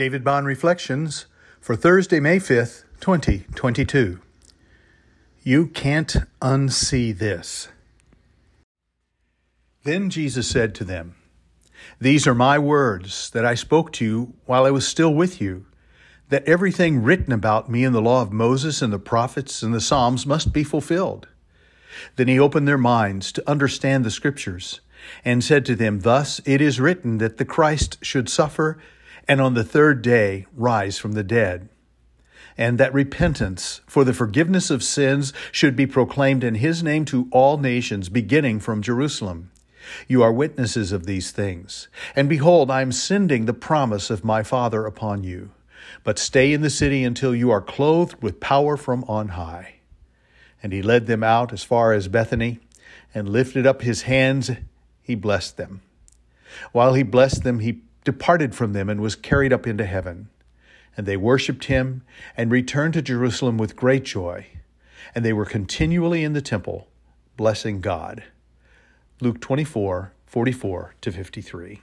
David Bond Reflections for Thursday, May 5th, 2022. You can't unsee this. Then Jesus said to them, These are my words that I spoke to you while I was still with you, that everything written about me in the law of Moses and the prophets and the Psalms must be fulfilled. Then he opened their minds to understand the Scriptures, and said to them, Thus it is written that the Christ should suffer and on the third day rise from the dead. And that repentance for the forgiveness of sins should be proclaimed in his name to all nations, beginning from Jerusalem. You are witnesses of these things. And behold, I am sending the promise of my Father upon you. But stay in the city until you are clothed with power from on high. And he led them out as far as Bethany, and lifted up his hands, he blessed them. While he blessed them, he departed from them and was carried up into heaven. And they worshipped him and returned to Jerusalem with great joy. And they were continually in the temple, blessing God. Luke 24, 44 to 53.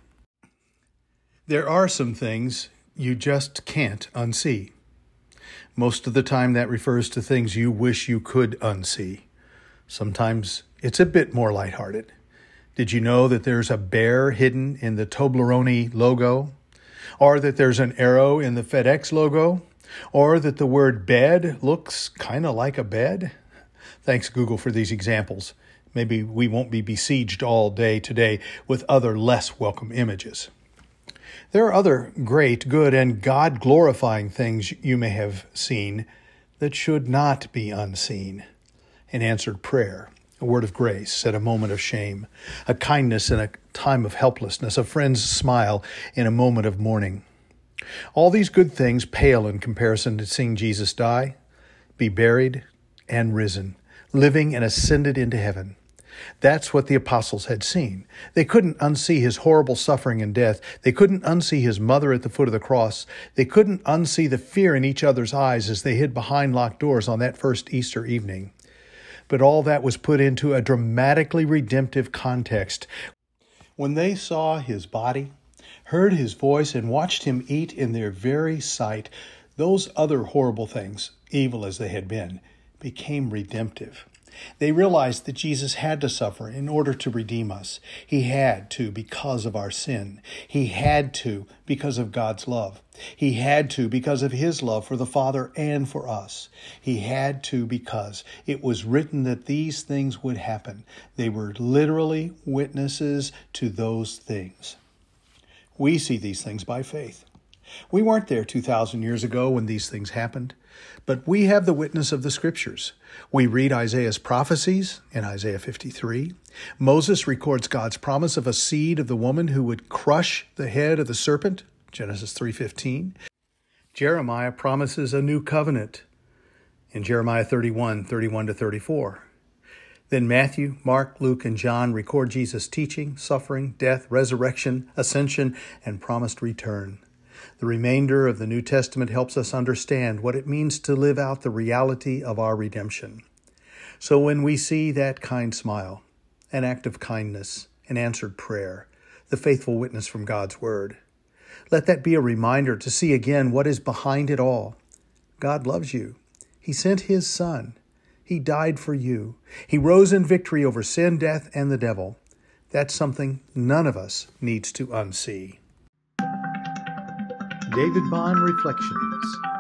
There are some things you just can't unsee. Most of the time, that refers to things you wish you could unsee. Sometimes it's a bit more lighthearted. Did you know that there's a bear hidden in the Toblerone logo? Or that there's an arrow in the FedEx logo? Or that the word bed looks kind of like a bed? Thanks, Google, for these examples. Maybe we won't be besieged all day today with other less welcome images. There are other great, good, and God glorifying things you may have seen that should not be unseen. An answered prayer, a word of grace at a moment of shame, a kindness in a time of helplessness, a friend's smile in a moment of mourning. All these good things pale in comparison to seeing Jesus die, be buried, and risen, living and ascended into heaven. That's what the apostles had seen. They couldn't unsee his horrible suffering and death. They couldn't unsee his mother at the foot of the cross. They couldn't unsee the fear in each other's eyes as they hid behind locked doors on that first Easter evening but all that was put into a dramatically redemptive context. When they saw his body, heard his voice, and watched him eat in their very sight, those other horrible things, evil as they had been, became redemptive. They realized that Jesus had to suffer in order to redeem us. He had to because of our sin. He had to because of God's love. He had to because of His love for the Father and for us. He had to because it was written that these things would happen. They were literally witnesses to those things. We see these things by faith. We weren't there 2,000 years ago when these things happened, but we have the witness of the Scriptures. We read Isaiah's prophecies in Isaiah 53. Moses records God's promise of a seed of the woman who would crush the head of the serpent, Genesis 3:15. Jeremiah promises a new covenant in Jeremiah 31, 31 to 34. Then Matthew, Mark, Luke, and John record Jesus' teaching, suffering, death, resurrection, ascension, and promised return. The remainder of the New Testament helps us understand what it means to live out the reality of our redemption. So when we see that kind smile, an act of kindness, an answered prayer, the faithful witness from God's Word, let that be a reminder to see again what is behind it all. God loves you. He sent His Son. He died for you. He rose in victory over sin, death, and the devil. That's something none of us needs to unsee. David Bond Reflections.